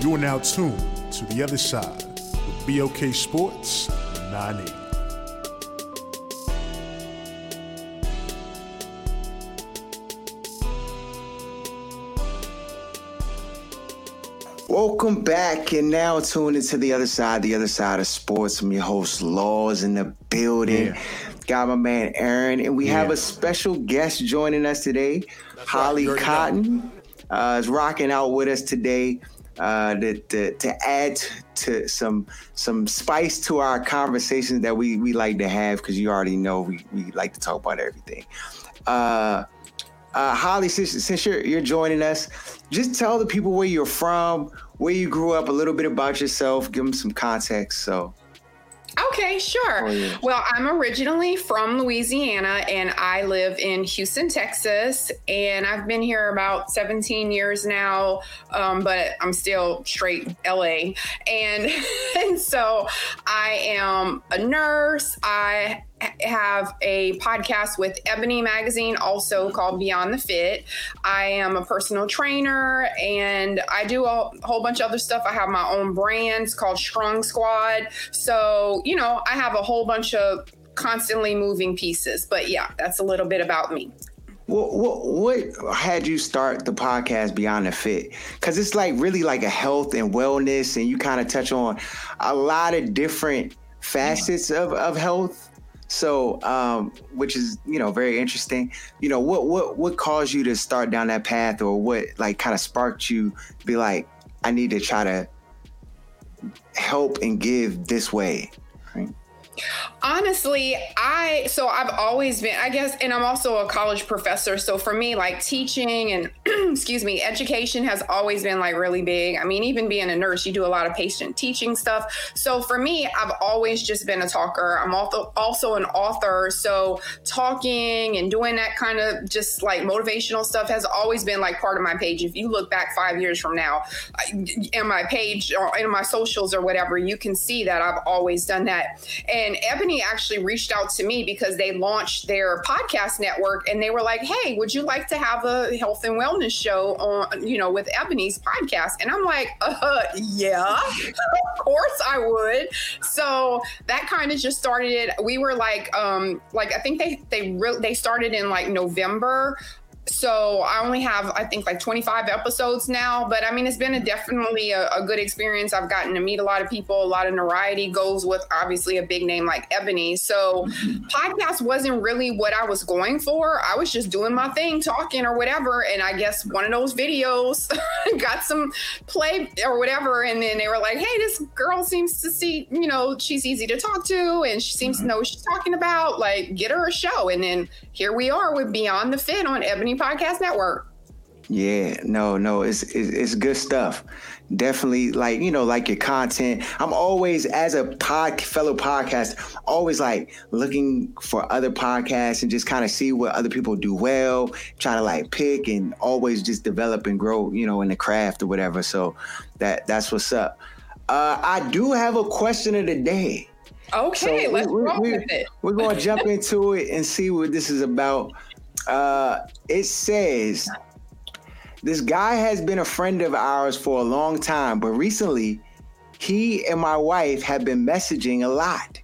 You are now tuned to the other side with BOK Sports 980. Welcome back, and now tuned into the other side, the other side of sports. I'm your host, Laws, in the building. Yeah. Got my man Aaron, and we have a special guest joining us today. Holly You already know. Cotton uh, is rocking out with us today uh, to, to, to add to some some spice to our conversations that we, we like to have because you already know we, we like to talk about everything. Uh, uh, Holly, since, since you're, you're joining us, just tell the people where you're from, where you grew up, a little bit about yourself, give them some context. So, Okay, sure. Well, I'm originally from Louisiana and I live in Houston, Texas. And I've been here about 17 years now, um, but I'm still straight LA. And, and so I am a nurse. I have a podcast with Ebony Magazine, also called Beyond the Fit. I am a personal trainer and I do a whole bunch of other stuff. I have my own brands called Strong Squad. So, you know, I have a whole bunch of constantly moving pieces. But yeah, that's a little bit about me. what, what, what had you start the podcast Beyond the Fit? Because it's like really like a health and wellness, and you kind of touch on a lot of different facets of, of health. So, um, which is you know very interesting. You know, what what what caused you to start down that path, or what like kind of sparked you to be like, I need to try to help and give this way. Right? Honestly, I so I've always been, I guess, and I'm also a college professor. So for me, like teaching and excuse me, education has always been like really big. I mean, even being a nurse, you do a lot of patient teaching stuff. So for me, I've always just been a talker. I'm also also an author. So talking and doing that kind of just like motivational stuff has always been like part of my page. If you look back five years from now, in my page or in my socials or whatever, you can see that I've always done that. And Ebony actually reached out to me because they launched their podcast network and they were like, Hey, would you like to have a health and wellness show on, you know, with Ebony's podcast? And I'm like, uh, yeah, of course I would. So that kind of just started it. We were like, um, like I think they they re- they started in like November so I only have, I think, like 25 episodes now. But I mean, it's been a definitely a, a good experience. I've gotten to meet a lot of people. A lot of notoriety goes with obviously a big name like Ebony. So podcast wasn't really what I was going for. I was just doing my thing, talking or whatever. And I guess one of those videos got some play or whatever. And then they were like, hey, this girl seems to see, you know, she's easy to talk to and she seems to mm-hmm. know what she's talking about. Like, get her a show. And then here we are with Beyond the Fit on Ebony Podcast Network. Yeah, no, no, it's, it's it's good stuff. Definitely, like you know, like your content. I'm always, as a pod fellow podcast, always like looking for other podcasts and just kind of see what other people do well. Trying to like pick and always just develop and grow, you know, in the craft or whatever. So that that's what's up. Uh, I do have a question of the day. Okay, So let's we- roll we- with it. We're going to jump into it and see what this is about. Uh, it says this guy has been a friend of ours for a long time, but recently he and my wife have been messaging a lot.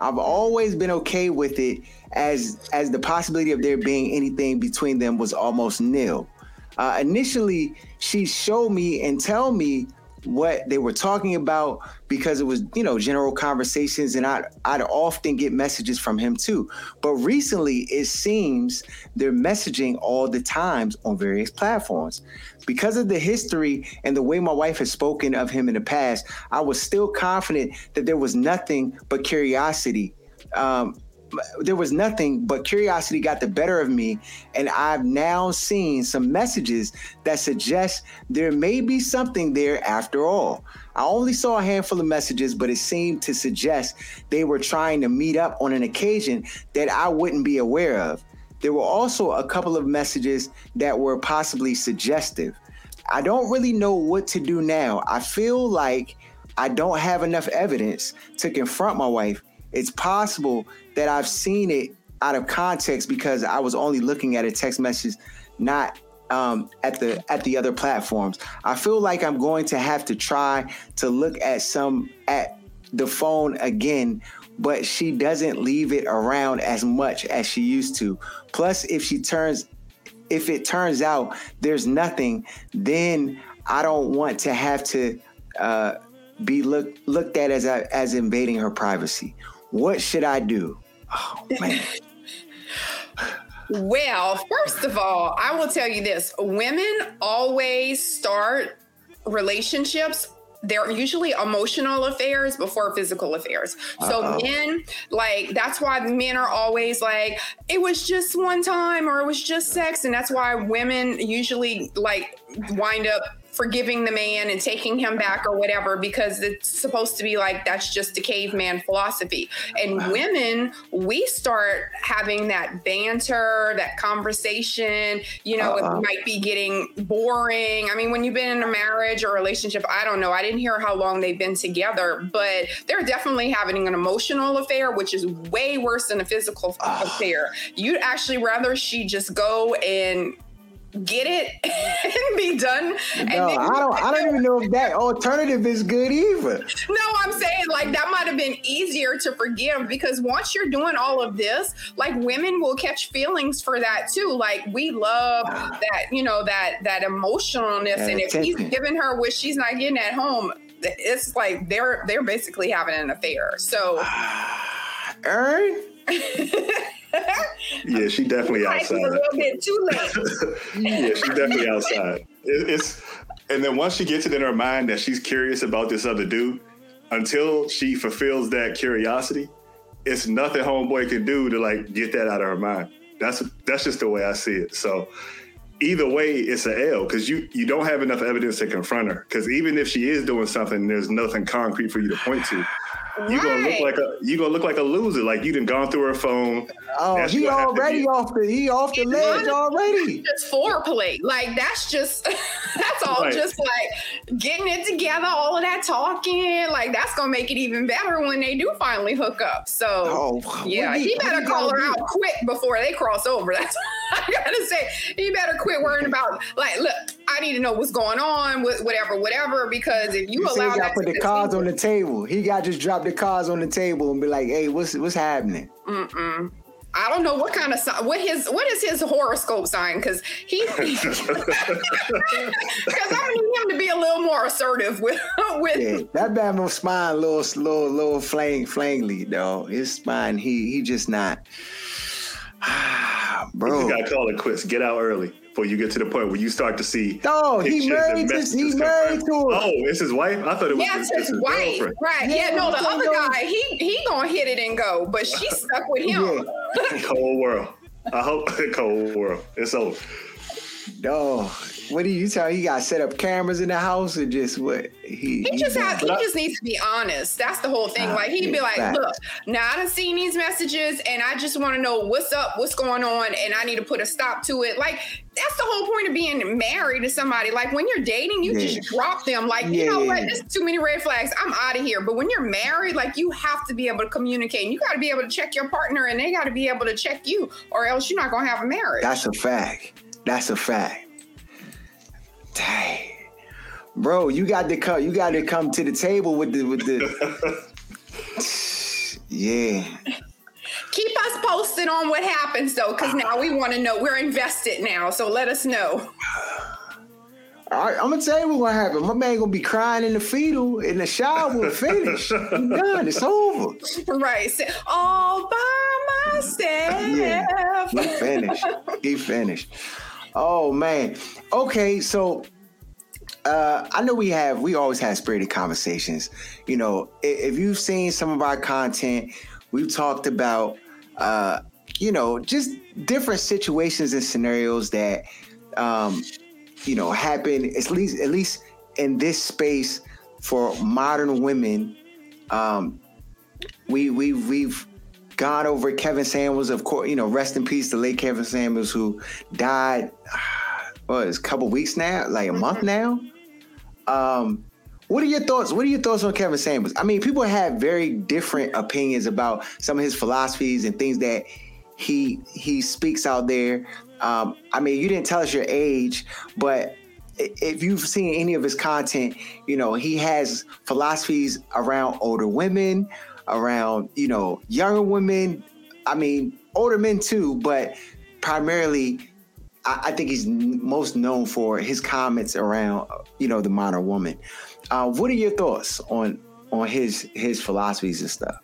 I've always been okay with it as as the possibility of there being anything between them was almost nil. Uh, initially, she showed me and tell me what they were talking about because it was you know general conversations and I'd, I'd often get messages from him too. But recently it seems they're messaging all the times on various platforms. Because of the history and the way my wife has spoken of him in the past i was still confident that there was nothing but curiosity um, there was nothing, but curiosity got the better of me, and I've now seen some messages that suggest there may be something there after all. I only saw a handful of messages, but it seemed to suggest they were trying to meet up on an occasion that I wouldn't be aware of. There were also a couple of messages that were possibly suggestive. I don't really know what to do now. I feel like I don't have enough evidence to confront my wife. It's possible that I've seen it out of context because I was only looking at a text message, not um, at the at the other platforms. I feel like I'm going to have to try to look at some at the phone again, but she doesn't leave it around as much as she used to. Plus, if she turns if it turns out there's nothing, then I don't want to have to uh, be look, looked at as a, as invading her privacy. What should I do? Oh man. well, first of all, I will tell you this: women always start relationships they're usually emotional affairs before physical affairs. So Uh-oh. men, like that's why men are always like, it was just one time or it was just sex. And that's why women usually like wind up forgiving the man and taking him back or whatever because it's supposed to be like that's just a caveman philosophy. And women, we start having that banter, that conversation, you know, uh-huh. it might be getting boring. I mean, when you've been in a marriage or relationship, I don't know. I didn't hear how long they've been together, but they're definitely having an emotional affair, which is way worse than a physical uh-huh. affair. You'd actually rather she just go and get it and be done. No, I don't. I don't even know if that alternative is good either. No, I'm saying like that might have been easier to forgive because once you're doing all of this, like women will catch feelings for that too. Like we love ah. that, you know, that that emotionalness, and if he's giving her what she's not getting at home, it's like they're they're basically having an affair. So, ah, Earn. yeah, she definitely outside. A little bit too late. yeah, she definitely outside. It, it's and then once she gets it in her mind that she's curious about this other dude, until she fulfills that curiosity, it's nothing homeboy can do to like get that out of her mind. That's that's just the way I see it. So either way, it's an L because you you don't have enough evidence to confront her. Because even if she is doing something, there's nothing concrete for you to point to. You right. gonna look like a you gonna look like a loser. Like you done gone through her phone. Oh, he already off the he off the ledge already. Just foreplay. Like that's just that's all right. just like getting it together, all of that talking. Like that's gonna make it even better when they do finally hook up. So oh, yeah, he, he better call her out quick before they cross over. That's I gotta say. He better quit worrying about like look, I need to know what's going on, whatever, whatever, because if you, you allow that put the cards on the table, he got just drop the cards on the table and be like, "Hey, what's what's happening?" Mm-mm. I don't know what kind of sign, what his what is his horoscope sign because he because I need him to be a little more assertive with with yeah, that Batman spine a little little little flang flangly though his spine he he just not ah, bro. You gotta call it quits. Get out early before you get to the point where you start to see. Oh, he married. To, he married to her. Oh, it's his wife. I thought it was yes, his, his wife. Girlfriend. Right? Yeah, yeah no, the other guy. He he gonna hit it and go, but she stuck with him. Yeah. cold world. I hope cold world. It's over. No, what do you tell? He got set up cameras in the house, or just what? He, he just has. He just needs to be honest. That's the whole thing. Like he'd be like. "Look, now I done seen these messages, and I just want to know what's up, what's going on, and I need to put a stop to it." Like that's the whole point of being married to somebody. Like when you're dating, you yeah. just drop them. Like yeah. you know what? There's too many red flags. I'm out of here. But when you're married, like you have to be able to communicate. And you got to be able to check your partner, and they got to be able to check you, or else you're not gonna have a marriage. That's a fact. That's a fact. Dang. Bro, you got to come you got to come to the table with the with the Yeah. Keep us posted on what happens though, because now we want to know. We're invested now, so let us know. All right, I'm gonna tell you what's gonna happen. My man gonna be crying in the fetal in the shower. Finish. done. It's over. Right. All by myself. Yeah. He finished. He finished. Oh man. Okay, so uh, I know we have we always have spirited conversations. You know, if you've seen some of our content, we've talked about uh, you know, just different situations and scenarios that, um, you know, happen at least at least in this space for modern women. Um, we we we've gone over Kevin Samuels, of course. You know, rest in peace, the late Kevin Samuels, who died. What is a couple weeks now, like a month now. Um, what are your thoughts? What are your thoughts on Kevin Samuels? I mean, people have very different opinions about some of his philosophies and things that he he speaks out there. Um, I mean, you didn't tell us your age, but if you've seen any of his content, you know he has philosophies around older women, around you know younger women. I mean, older men too, but primarily I, I think he's most known for his comments around, you know, the modern woman. Uh, what are your thoughts on on his his philosophies and stuff?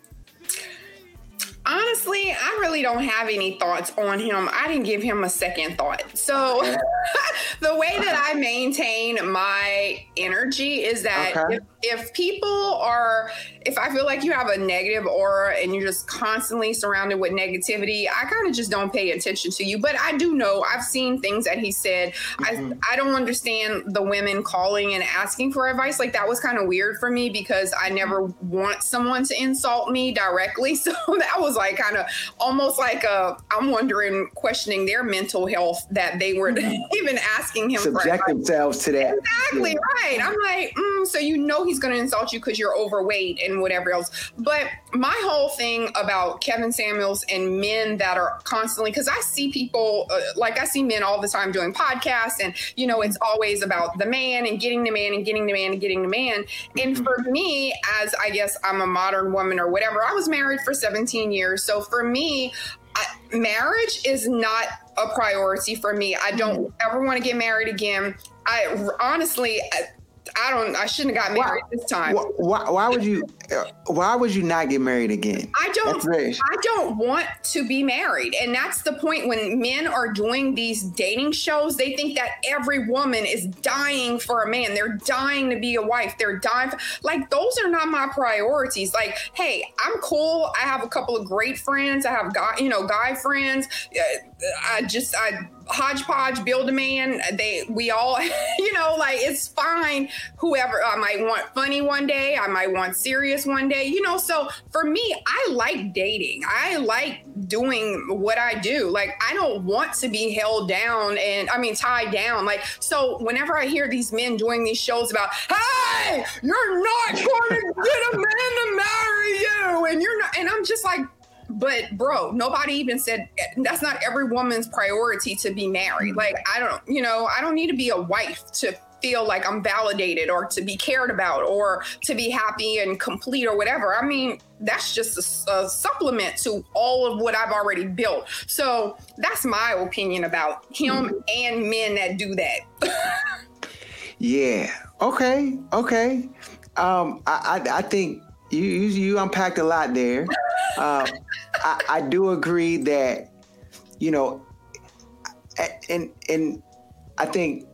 Honestly, I really don't have any thoughts on him. I didn't give him a second thought. So, the way that I maintain my energy is that okay. if, if people are, if I feel like you have a negative aura and you're just constantly surrounded with negativity, I kind of just don't pay attention to you. But I do know I've seen things that he said. Mm-hmm. I I don't understand the women calling and asking for advice. Like that was kind of weird for me because I never want someone to insult me directly. So that was like kind of almost like a I'm wondering questioning their mental health that they were mm-hmm. even asking him subject themselves to that. Exactly yeah. right. I'm like, mm, so you know he's going to insult you because you're overweight and whatever else. But my whole thing about Kevin Samuels and men that are constantly because I see people uh, like I see men all the time doing podcasts, and you know it's always about the man and getting the man and getting the man and getting the man. And mm-hmm. for me, as I guess I'm a modern woman or whatever, I was married for 17 years. So for me, I, marriage is not a priority for me. I don't mm-hmm. ever want to get married again. I honestly, I don't. I shouldn't have got married why, this time. Why, why, would you? Uh, why would you not get married again? I don't. I don't want to be married, and that's the point. When men are doing these dating shows, they think that every woman is dying for a man. They're dying to be a wife. They're dying. For, like those are not my priorities. Like, hey, I'm cool. I have a couple of great friends. I have guy, you know, guy friends. Uh, I just I hodgepodge build a man. They we all you know like it's fine. Whoever i might want funny one day i might want serious one day you know so for me i like dating. I like doing what i do. Like i don't want to be held down and i mean tied down. Like so whenever i hear these men doing these shows about hey you're not going to get a man to marry you and you're not and i'm just like but bro, nobody even said that's not every woman's priority to be married. Like I don't, you know, I don't need to be a wife to feel like I'm validated or to be cared about or to be happy and complete or whatever. I mean, that's just a, a, supplement to all of what I've already built. So that's my opinion about him and men that do that. yeah. Okay. Okay. Um, I, I, I think you, you, you unpacked a lot there. Uh, I, I do agree that you know, and and I think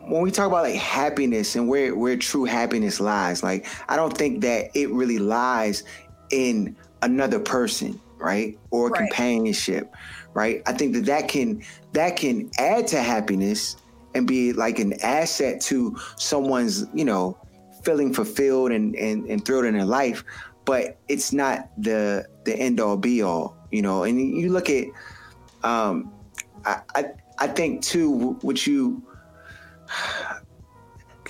when we talk about like happiness and where where true happiness lies, like I don't think that it really lies in another person, right, or right. companionship, right. I think that that can that can add to happiness and be like an asset to someone's you know feeling fulfilled and, and, and thrilled in their life but it's not the the end all be all, you know. And you look at, um, I I, I think too, what you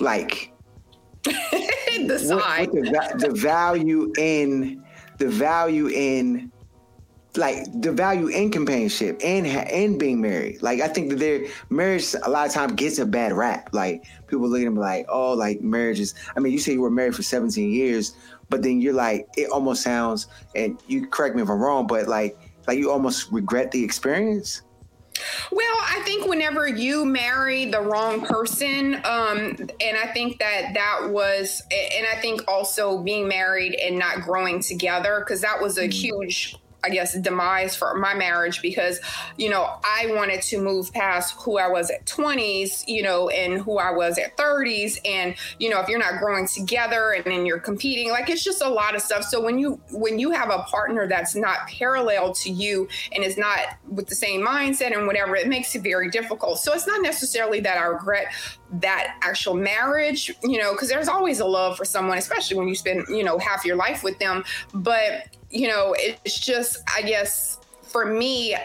like, the what, what the, the value in the value in like the value in companionship and and being married. Like I think that their marriage a lot of times gets a bad rap. Like people look at them like, oh, like marriages. I mean, you say you were married for 17 years, but then you're like it almost sounds and you correct me if i'm wrong but like like you almost regret the experience well, I think whenever you marry the wrong person, um, and I think that that was, and I think also being married and not growing together, because that was a mm. huge I guess, demise for my marriage because, you know, I wanted to move past who I was at 20s, you know, and who I was at 30s. And, you know, if you're not growing together and then you're competing, like it's just a lot of stuff. So when you when you have a partner that's not parallel to you and is not with the same mindset and whatever, it makes it very difficult. So it's not necessarily that I regret that actual marriage, you know, because there's always a love for someone, especially when you spend, you know, half your life with them. But you know, it's just, I guess, for me,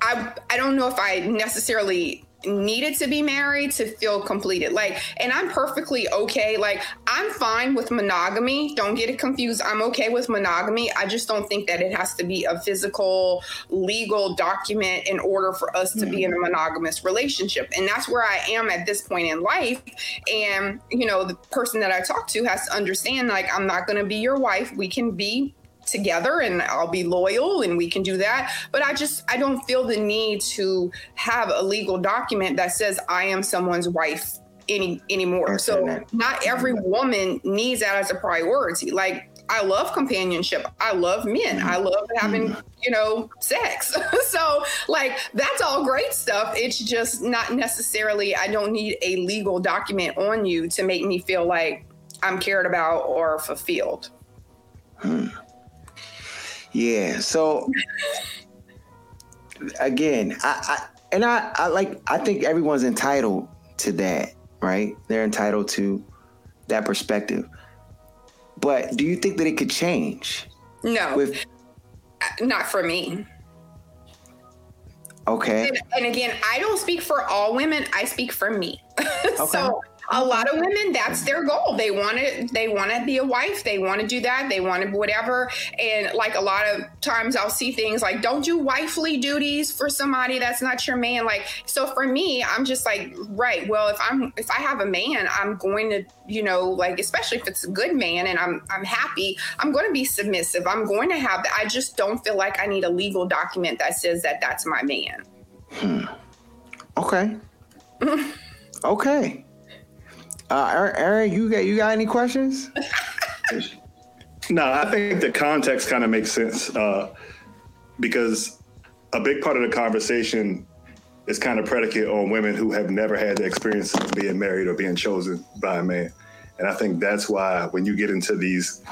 I I don't know if I necessarily needed to be married to feel completed. Like, and I'm perfectly okay. Like, I'm fine with monogamy. Don't get it confused. I'm okay with monogamy. I just don't think that it has to be a physical, legal document in order for us to mm-hmm. be in a monogamous relationship. And that's where I am at this point in life. And, you know, the person that I talk to has to understand, like, I'm not going to be your wife. We can be together and I'll be loyal and we can do that. But I just, I don't feel the need to have a legal document that says I am someone's wife any anymore. So not every woman needs that as a priority. Like I love companionship. I love men. I love having, you know, sex. so like that's all great stuff. It's just not necessarily I don't need a legal document on you to make me feel like I'm cared about or fulfilled. Hmm. Yeah. So again, I, I and I, I like I think everyone's entitled to that, right? They're entitled to that perspective. But do you think that it could change? No. With uh, not for me. Okay. And, and, again, I don't speak for all women. I speak for me. Okay. so a lot of women that's their goal. They want to they want to be a wife. They want to do that. They want to whatever. And like a lot of times i'll see things like don't do wifely duties for somebody that's not your man. Like so for me i'm just like right well if i'm if i have a man i'm going to you know like especially if it's a good man and i'm i'm happy i'm going to be submissive. I'm going to have i just don't feel like i need a legal document that says that that's my man. Hmm. okay. Okay uh, Aaron, you got you got any questions? no, I think the context kind of makes sense uh, because a big part of the conversation is kind of predicated on women who have never had the experience of being married or being chosen by a man. And I think that's why when you get into these,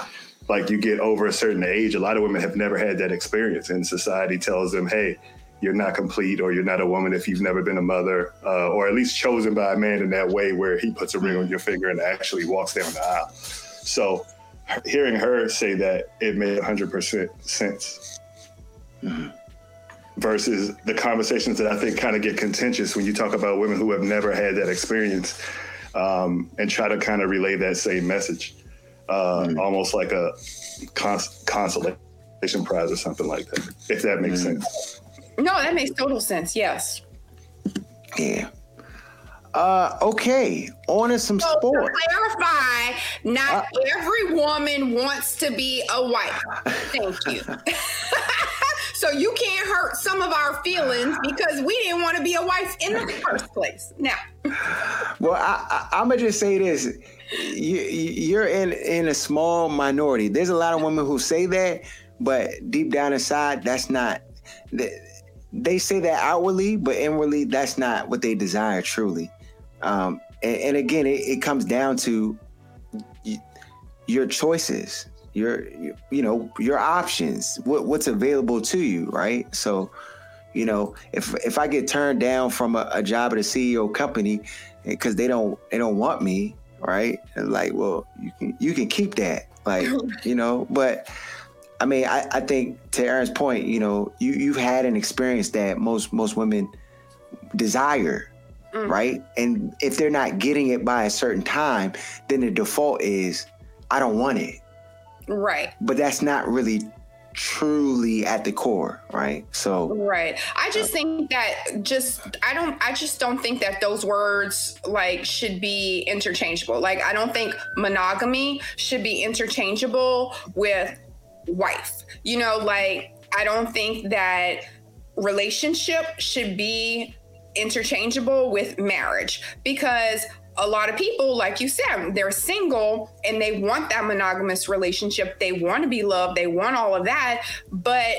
like you get over a certain age, a lot of women have never had that experience, and society tells them, "Hey, you're not complete or you're not a woman if you've never been a mother uh, or at least chosen by a man in that way where he puts a ring on your finger and actually walks down the aisle. So hearing her say that, it made 100% sense. Mm-hmm. Versus the conversations that I think kind of get contentious when you talk about women who have never had that experience um, and try to kind of relay that same message, uh, mm-hmm. almost like a cons- consolation prize or something like that, if that makes mm-hmm. sense. No, that makes total sense. Yes. Yeah. Uh, okay, on to some so sports. To clarify, not uh, every woman wants to be a wife. Thank you. so you can't hurt some of our feelings because we didn't want to be a wife in the first place. Now, well, I, I, am gonna just say this: you, you're in in a small minority. There's a lot of women who say that, but deep down inside, that's not. That, they say that outwardly, but inwardly, that's not what they desire truly. Um, and, and, again, it, it, comes down to your choices, your, you know, your options, what, what's available to you, right? So, you know, if if I get turned down from a, a job at a CEO company because they don't they don't want me, right? Like, well, you can you can keep that, like, you know, but I mean, I, I think to Aaron's point, you know, you you've had an experience that most most women desire, mm. right? And if they're not getting it by a certain time, then the default is I don't want it. Right. But that's not really truly at the core, right? So Right. I just uh, think that just I don't I just don't think that those words like should be interchangeable. Like I don't think monogamy should be interchangeable with wife. You know, like I don't think that relationship should be interchangeable with marriage because a lot of people, like you said, they're single and they want that monogamous relationship. They want to be loved. They want all of that. But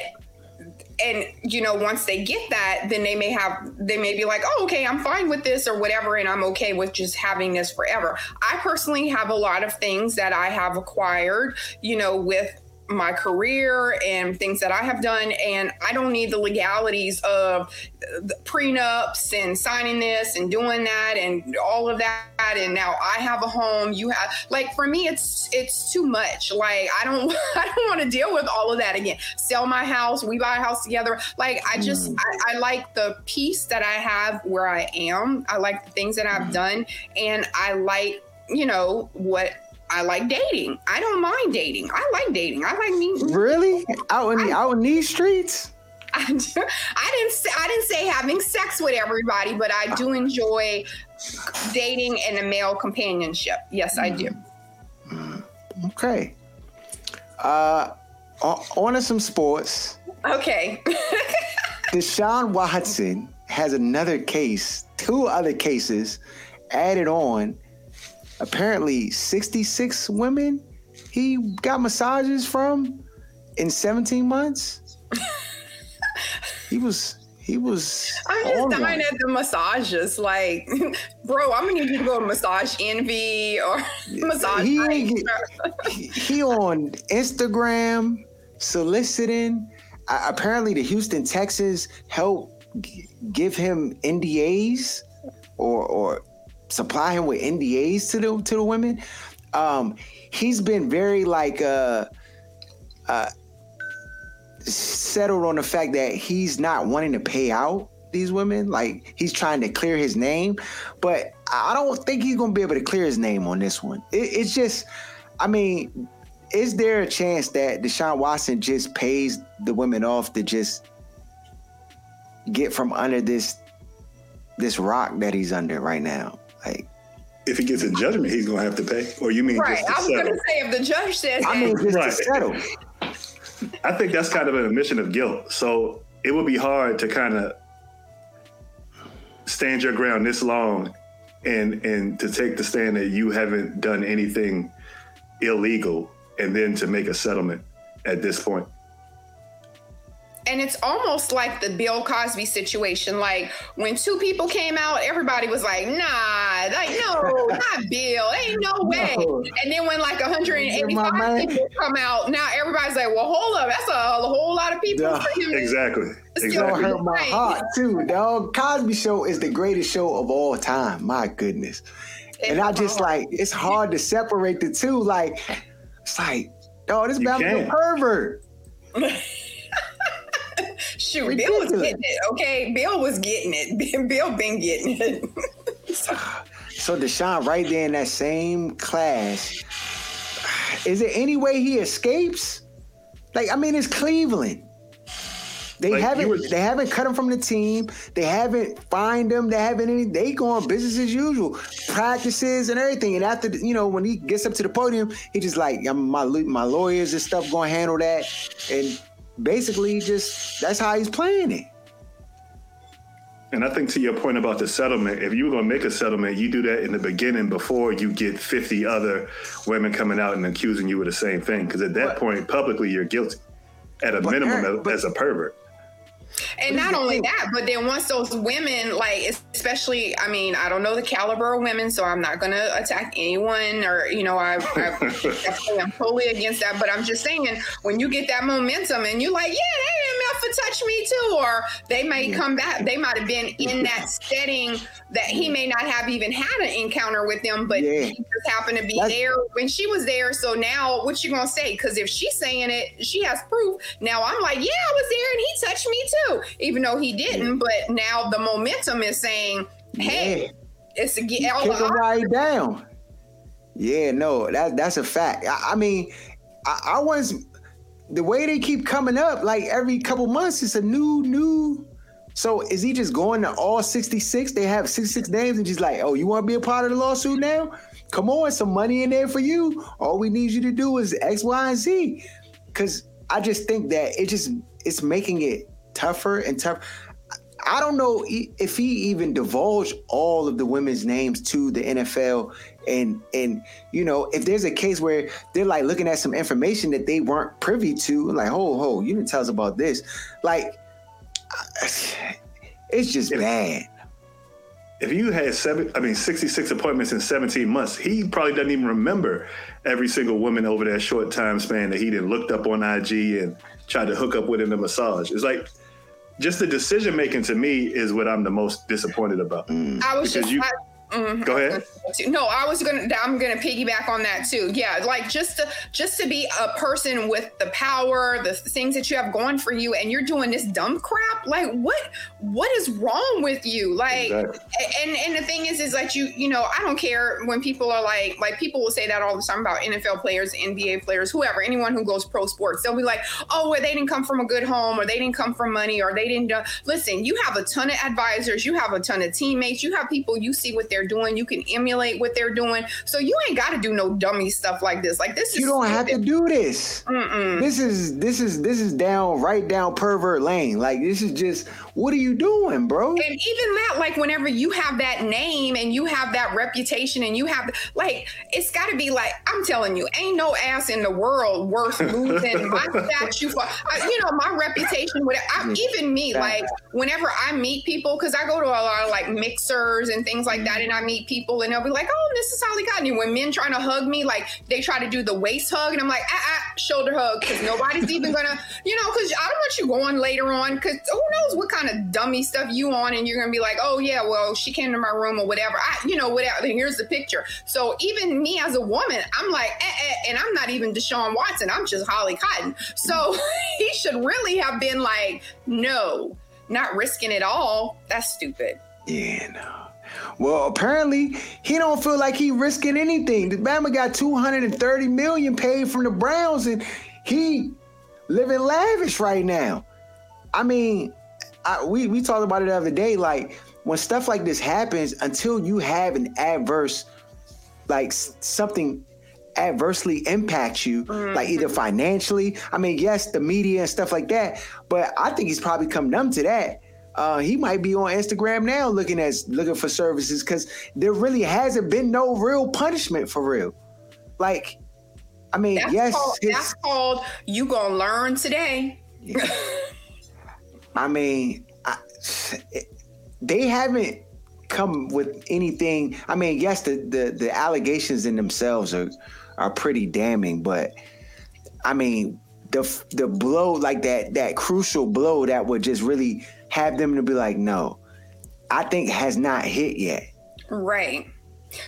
and you know once they get that then they may have they may be like oh okay i'm fine with this or whatever and i'm okay with just having this forever i personally have a lot of things that i have acquired you know with my career and things that I have done. And I don't need the legalities of the prenups and signing this and doing that and all of that. And now I have a home. You have like for me, it's it's too much. Like I don't I don't want to deal with all of that again. Sell my house. We buy a house together. Like I just mm. I, I like the peace that I have where I am. I like the things that I've mm. done, and I like you know what I like dating. I don't mind dating. I like dating. I like meeting. Really? Out in I, out in these streets? I, do, I didn't say I didn't say having sex with everybody, but I do enjoy dating and a male companionship. Yes, I do. Mm, okay. Uh, on to some sports. Okay. Deshaun Watson has another case, two other cases added on apparently 66 women he got massages from in 17 months. he was he was I'm just dying at the massages. Like, bro, I'm gonna need you to go to massage envy or massage. He, he, he on Instagram soliciting. Uh, apparently, the Houston Texans help g- give him NDAs or or supply him with NDAs to the to the women. Um, he's been very like uh, uh, settled on the fact that he's not wanting to pay out these women. Like he's trying to clear his name, but I don't think he's gonna be able to clear his name on this one. It, it's just, I mean, is there a chance that Deshaun Watson just pays the women off to just get from under this this rock that he's under right now? Like, if he gets a judgment, he's gonna have to pay. Or you mean right? I was settle? gonna say if the judge says, I mean, just right. to settle. I think that's kind of an admission of guilt. So it would be hard to kind of stand your ground this long and and to take the stand that you haven't done anything illegal and then to make a settlement at this point and it's almost like the Bill Cosby situation. Like when two people came out, everybody was like, "Nah, like no, not Bill, ain't no way." No. And then when like 185 people come out, now everybody's like, "Well, hold up, that's a, a whole lot of people." Exactly. It's exactly. hurt my heart too, dog. Cosby Show is the greatest show of all time. My goodness. and I just like it's hard to separate the two. Like it's like, dog, this about a pervert. Shoot, Ridiculous. Bill was getting it. Okay, Bill was getting it. Bill been getting it. so Deshaun, right there in that same class, is there any way he escapes? Like, I mean, it's Cleveland. They like haven't were, they haven't cut him from the team. They haven't fined him. They haven't any. They go on business as usual, practices and everything. And after you know when he gets up to the podium, he just like my my lawyers and stuff going to handle that. And basically just that's how he's playing it. And I think to your point about the settlement, if you were going to make a settlement, you do that in the beginning before you get 50 other women coming out and accusing you of the same thing. Because at that but, point, publicly, you're guilty at a minimum but, as a pervert. And not only that, but then once those women, like especially, I mean, I don't know the caliber of women, so I'm not going to attack anyone, or you know, I, I I'm totally against that. But I'm just saying, when you get that momentum, and you're like, yeah, they Touch me too, or they may come back, they might have been in that setting that he may not have even had an encounter with them, but yeah. he just happened to be That's- there when she was there. So now, what you gonna say? Because if she's saying it, she has proof. Now I'm like, yeah, I was there, and he touched me too too, even though he didn't. But now the momentum is saying, hey, yeah. it's a get all the right down. Yeah, no, that that's a fact. I, I mean, I, I was the way they keep coming up, like every couple months, it's a new, new. So is he just going to all 66? They have 66 names and just like, oh, you want to be a part of the lawsuit now? Come on, some money in there for you. All we need you to do is X, Y, and Z. Cause I just think that it just it's making it tougher and tougher. I don't know if he even divulged all of the women's names to the NFL and and you know if there's a case where they're like looking at some information that they weren't privy to like ho ho you didn't tell us about this. Like it's just bad. if you had seven i mean 66 appointments in 17 months he probably doesn't even remember every single woman over that short time span that he didn't looked up on ig and tried to hook up with in the massage. It's like just the decision making to me is what i'm the most disappointed about. Mm. I was because just you, I- Mm-hmm. Go ahead. No, I was gonna. I'm gonna piggyback on that too. Yeah, like just to just to be a person with the power, the things that you have going for you, and you're doing this dumb crap. Like, what what is wrong with you? Like, exactly. and and the thing is, is that you you know, I don't care when people are like like people will say that all the time about NFL players, NBA players, whoever, anyone who goes pro sports. They'll be like, oh, well, they didn't come from a good home, or they didn't come from money, or they didn't. Uh, listen, you have a ton of advisors, you have a ton of teammates, you have people you see what they're they're doing. You can emulate what they're doing. So you ain't got to do no dummy stuff like this. Like this is You don't stupid. have to do this. Mm-mm. This is this is this is down right down pervert lane. Like this is just what are you doing, bro? And even that, like whenever you have that name and you have that reputation and you have like it's got to be like I'm telling you, ain't no ass in the world worth losing my statue for. I, you know my reputation. With I, even me, like whenever I meet people, because I go to a lot of like mixers and things like that, and I meet people and they'll be like, "Oh, this is Holly Cotton." And when men trying to hug me, like they try to do the waist hug, and I'm like, "Ah, ah shoulder hug," because nobody's even gonna, you know, because I don't want you going later on, because who knows what kind of dummy stuff you on, and you're gonna be like, "Oh yeah, well she came to my room or whatever." I, you know, whatever. Here's the picture. So even me as a woman, I'm like, eh, eh, and I'm not even Deshaun Watson. I'm just Holly Cotton. So he should really have been like, "No." Not risking it all. That's stupid. Yeah, no. Well, apparently he don't feel like he risking anything. The Bama got 230 million paid from the Browns, and he living lavish right now. I mean, I, we we talked about it the other day. Like when stuff like this happens, until you have an adverse, like something adversely impacts you, mm-hmm. like either financially. I mean, yes, the media and stuff like that, but I think he's probably come numb to that uh, he might be on Instagram now looking at looking for services because there really hasn't been no real punishment for real. Like, I mean, that's yes, called, that's called you gonna learn today. Yeah. I mean, I, they haven't come with anything. I mean, yes, the, the the allegations in themselves are are pretty damning, but I mean, the the blow like that that crucial blow that would just really have them to be like, no, I think has not hit yet. Right.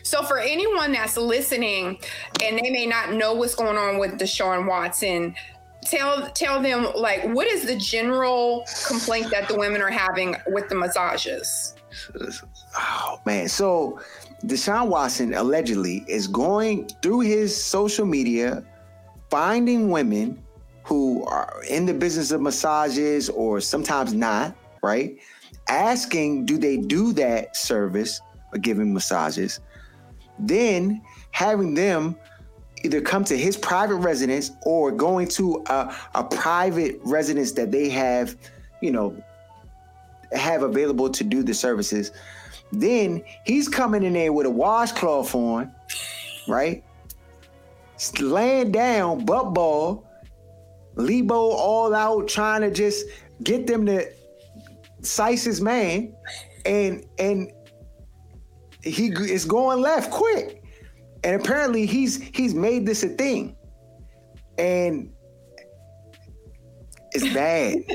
So for anyone that's listening and they may not know what's going on with Deshaun Watson, tell tell them like what is the general complaint that the women are having with the massages? Oh man, so Deshaun Watson allegedly is going through his social media, finding women who are in the business of massages or sometimes not, right? Asking, do they do that service or giving massages? Then having them either come to his private residence or going to a, a private residence that they have, you know, have available to do the services. Then he's coming in there with a washcloth on, right? Laying down, butt ball, Lebo all out, trying to just get them to Sice's man, and and he is going left quick, and apparently he's he's made this a thing, and it's bad.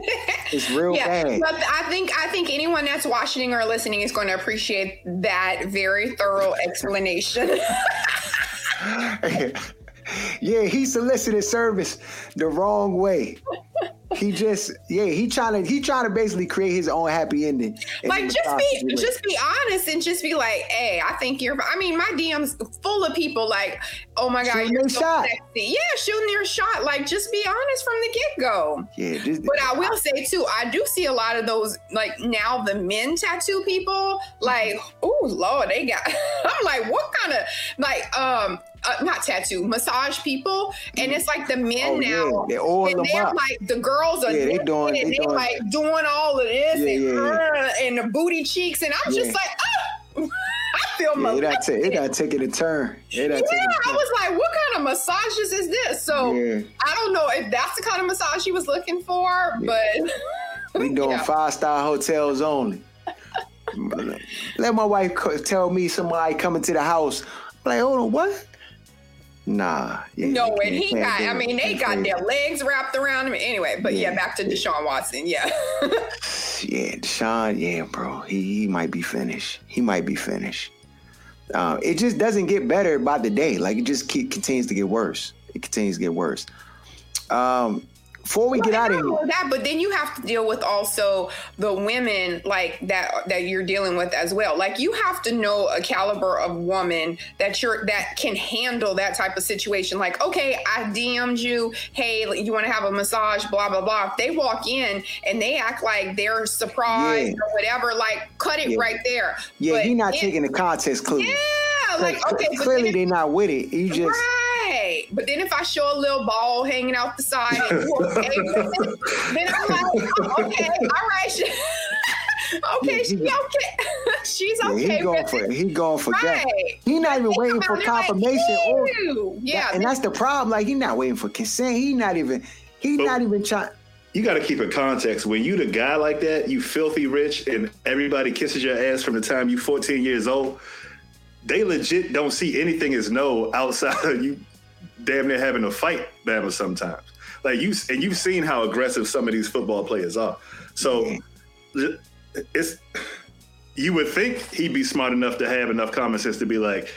it's real yeah, bad. But I think I think anyone that's watching or listening is going to appreciate that very thorough explanation. yeah, he solicited service the wrong way he just yeah he trying to he trying to basically create his own happy ending. Like just be just be honest and just be like hey i think you're i mean my dms full of people like oh my god shooting you're so shot. sexy. Yeah shooting your shot. Like just be honest from the get-go. Yeah this, but i will say too i do see a lot of those like now the men tattoo people like oh lord they got i'm like what kind of like um uh, not tattoo, massage people, and it's like the men Oh, yeah. now. They oil and them they're up. like the girls are Yeah, they doing- and they doing- like doing all of this Yeah, and, yeah, yeah. and the booty cheeks, and I'm just like, oh, I feel Yeah, molested. it not taking a turn. It Yeah, I was like, what kind of massages is this? So Yeah. I don't know if that's the kind of massage she was looking for, but We doing Yeah. five star hotels only. Let my wife co- tell me somebody coming to the house. I'm like, hold on, what? Nah. yeah, no, and he got, I mean, they got their legs wrapped around him. Anyway, but yeah, Yeah. back to Deshaun Watson. Yeah. Yeah, Deshaun, yeah, bro. He, he might be finished. He might be finished. Uh, it just doesn't get better by the day. Like it just keep, continues to get worse. It continues to get worse. Um, before we get out of here, that, but then you have to deal with also the women like that that you're dealing with as well. Like you have to know a caliber of woman that you're that can handle that type of situation. Like, okay, I DM'd you, hey, you want to have a massage, blah blah blah. If they walk in and they act like they're surprised Yeah. or whatever, like cut it Yeah. right there. yeah, But he not then- taking the context clue. Yeah, like okay, clearly they're not with it. You just Right. But then if I show a little ball hanging out the side and you okay with it, then I'm like, oh, okay, all right. okay, she okay. She's yeah, okay he going for it. it. He going for that. Right. He not even waiting for out, they're like, confirmation or "Ew." yeah, and that's the problem. Like he not waiting for consent. He not even. He But- not even trying. You got to keep in context. When you the guy like that, you filthy rich, and everybody kisses your ass from the time you 14 years old. They legit don't see anything as no outside of you damn near having to fight Bama sometimes. Like you and you've seen how aggressive some of these football players are. So mm-hmm. it's you would think he'd be smart enough to have enough common sense to be like,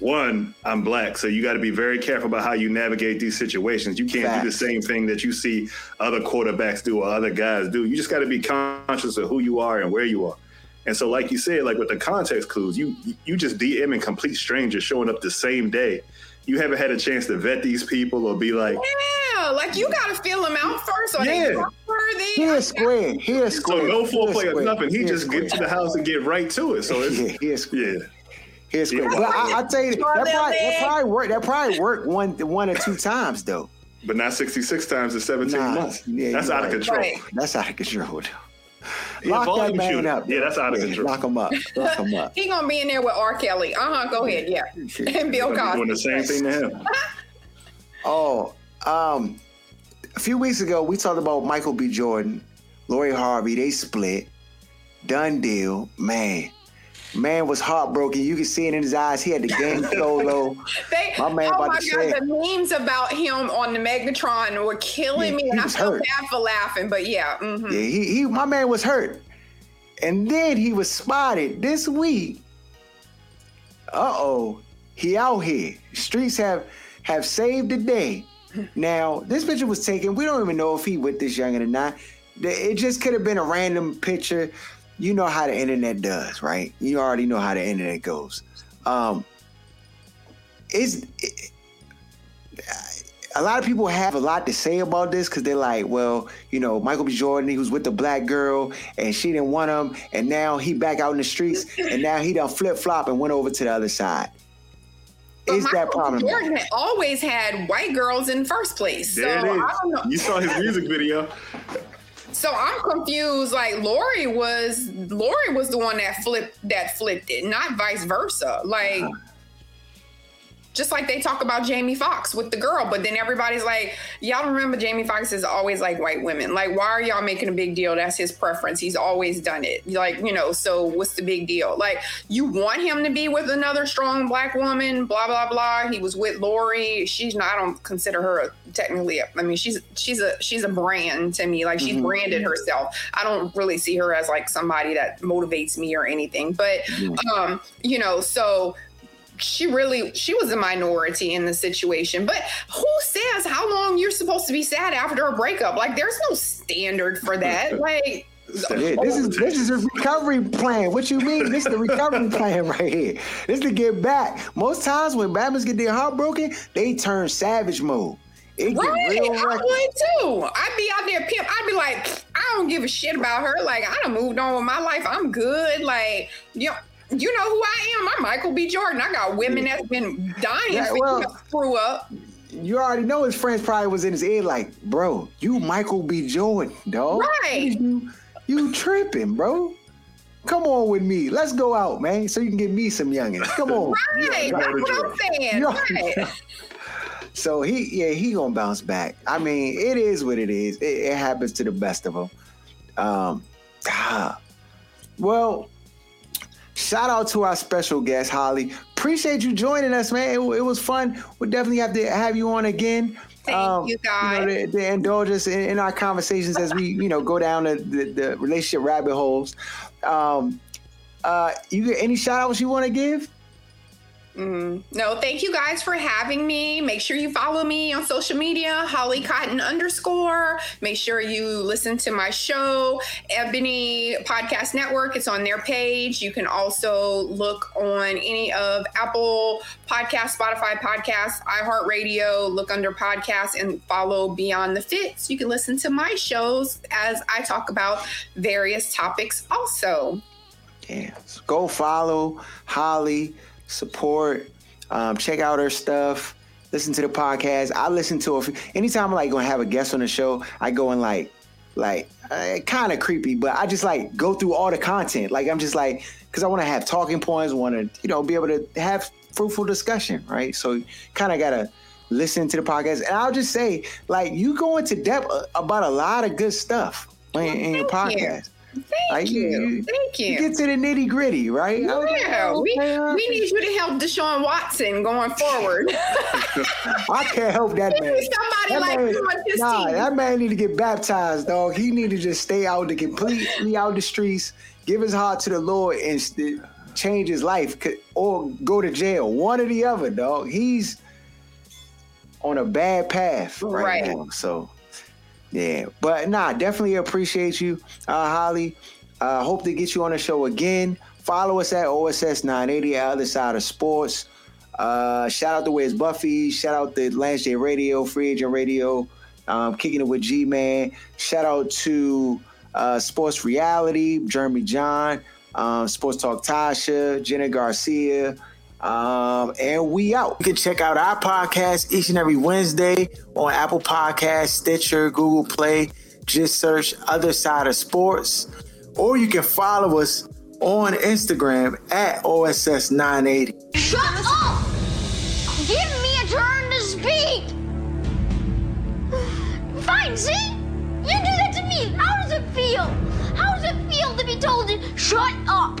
one, I'm black, so you got to be very careful about how you navigate these situations. You can't do the same thing that you see other quarterbacks do or other guys do. You just got to be conscious of who you are and where you are. And so, like you said, like with the context clues, you you just DMing complete strangers showing up the same day. You haven't had a chance to vet these people or be like, yeah, like you gotta feel them out first. Are Yeah. they trustworthy? He a square. He a so no He foreplay or nothing. He a just square. get to the house and get right to it. So it's Yeah, he a square. yeah. He a square. Yeah. But I, I tell you, that probably, that probably worked. That probably worked one one or two times though. But not 66 times in 17 Nah, months. yeah, That's you're out of control. Right. That's out of control. Though. Yeah, Lock that man shooter. up. Yeah, that's out of Yeah, control. Lock him up. Lock him up. He gonna be in there with R. Kelly. Uh huh. Go ahead. Yeah. And Bill They're Cosby. doing the same thing to him. Oh, um, a few weeks ago we talked about Michael B. Jordan, Lori Harvey. They split. Done deal. Man, man was heartbroken. You could see it in his eyes. He had the game solo. They, My man oh about my god, the memes about him on the Megatron were killing Yeah, me, and I was felt hurt. bad for laughing. But yeah, mhm. Yeah, he, he my man was hurt. And then he was spotted this week. Uh-oh. He out here. Streets have have saved the day. Now, this picture was taken. We don't even know if he with this youngin or not. It just could have been a random picture. You know how the internet does, right? You already know how the internet goes. Um it's it, a lot of people have a lot to say about this because they're like, well, you know, Michael B. Jordan, he was with the black girl and she didn't want him, and now he back out in the streets, and now he done flip flop and went over to the other side. But Is that Michael problem? Jordan had always had white girls in first place. So There it I don't know. You saw his music video. So I'm confused. Like Lori was Lori was the one that flipped that flipped it, not vice versa. Like uh-huh. Just like they talk about Jamie Foxx with the girl, but then everybody's like, y'all remember Jamie Foxx is always like white women. Like, why are y'all making a big deal? That's his preference. He's always done it. Like, you know, so what's the big deal? Like, you want him to be with another strong black woman, blah, blah, blah. He was with Lori. She's not, I don't consider her a, technically, a, I mean, she's, she's a, she's a brand to me. Like, she's Mhm. branded herself. I don't really see her as like somebody that motivates me or anything, but, um, you know, so she really she was a minority in the situation but who says how long you're supposed to be sad after a breakup like there's no standard for that like Yeah, this is this is a recovery plan. What you mean? This is the recovery plan right here. This to get back. Most times when Bama's get their heart broken, they turn savage mode. It right real i would too i'd be out there pimp i'd be like i don't give a shit about her like i done moved on with my life i'm good like you know you know who I am. I'm Michael B. Jordan. I got women that's been dying Yeah, for well- you to screw up. You already know his friends probably was in his ear like, bro, you Michael B. Jordan, dog. Right. You, you tripping, bro. Come on with me. Let's go out, man, so you can get me some youngins. Come on. Right. That's what I'm saying. Yeah. Right. So he, yeah, he gonna bounce back. I mean, it is what it is. It, it happens to the best of them. Um, ah. well, shout out to our special guest Holly. Appreciate you joining us, man. It, it was fun. We'll definitely have to have you on again. Thank you, guys. Um, You know, to, to indulge us in, in our conversations as we, you know, go down the, the, the relationship rabbit holes. Um, uh, you get any shout outs you want to give? Mm, no, thank you guys for having me. Make sure you follow me on social media, Holly Cotton underscore. Make sure you listen to my show, Ebony Podcast Network. It's on their page. You can also look on any of Apple Podcast, Spotify Podcasts, iHeartRadio. Look under podcasts and follow Beyond the Fits. You can listen to my shows as I talk about various topics also. Yeah. So go follow Holly, support, um, check out her stuff, listen to the podcast. I listen to it. Anytime I'm like gonna have a guest on the show, I go and like, like, uh, kind of creepy, but I just like go through all the content. Like I'm just like, because I want to have talking points, want to, you know, be able to have fruitful discussion, right? So kind of gotta listen to the podcast. And I'll just say, like, you go into depth uh, about a lot of good stuff in, in your podcast. you. Thank Like, you. you- Thank you. Get to the nitty gritty, right? Was like, Yeah, oh, we, we need you to help Deshaun Watson going forward. I can't help that man. somebody That like man, you nah, team. that man need to get baptized, dog. He need to just stay out the completely out the streets, give his heart to the Lord, and st- change his life, or go to jail. One or the other, dog. He's on a bad path right, Right. now. So, yeah, but nah, definitely appreciate you, uh, Holly. Uh, hope to get you on the show again. Follow us at OSS 980 at Other Side of Sports. Uh, shout out to Where's Buffy. Shout out to Lance J Radio, Free Agent Radio, um, Kicking It with G Man. Shout out to uh, Sports Reality, Jeremy John, um, Sports Talk Tasha, Jenna Garcia. Um, and we out. You can check out our podcast each and every Wednesday on Apple Podcasts, Stitcher, Google Play. Just search Other Side of Sports. Or you can follow us on Instagram at OSS980. Shut up! Give me a turn to speak! Fine, see? You do that to me. How does it feel? How does it feel to be told to shut up?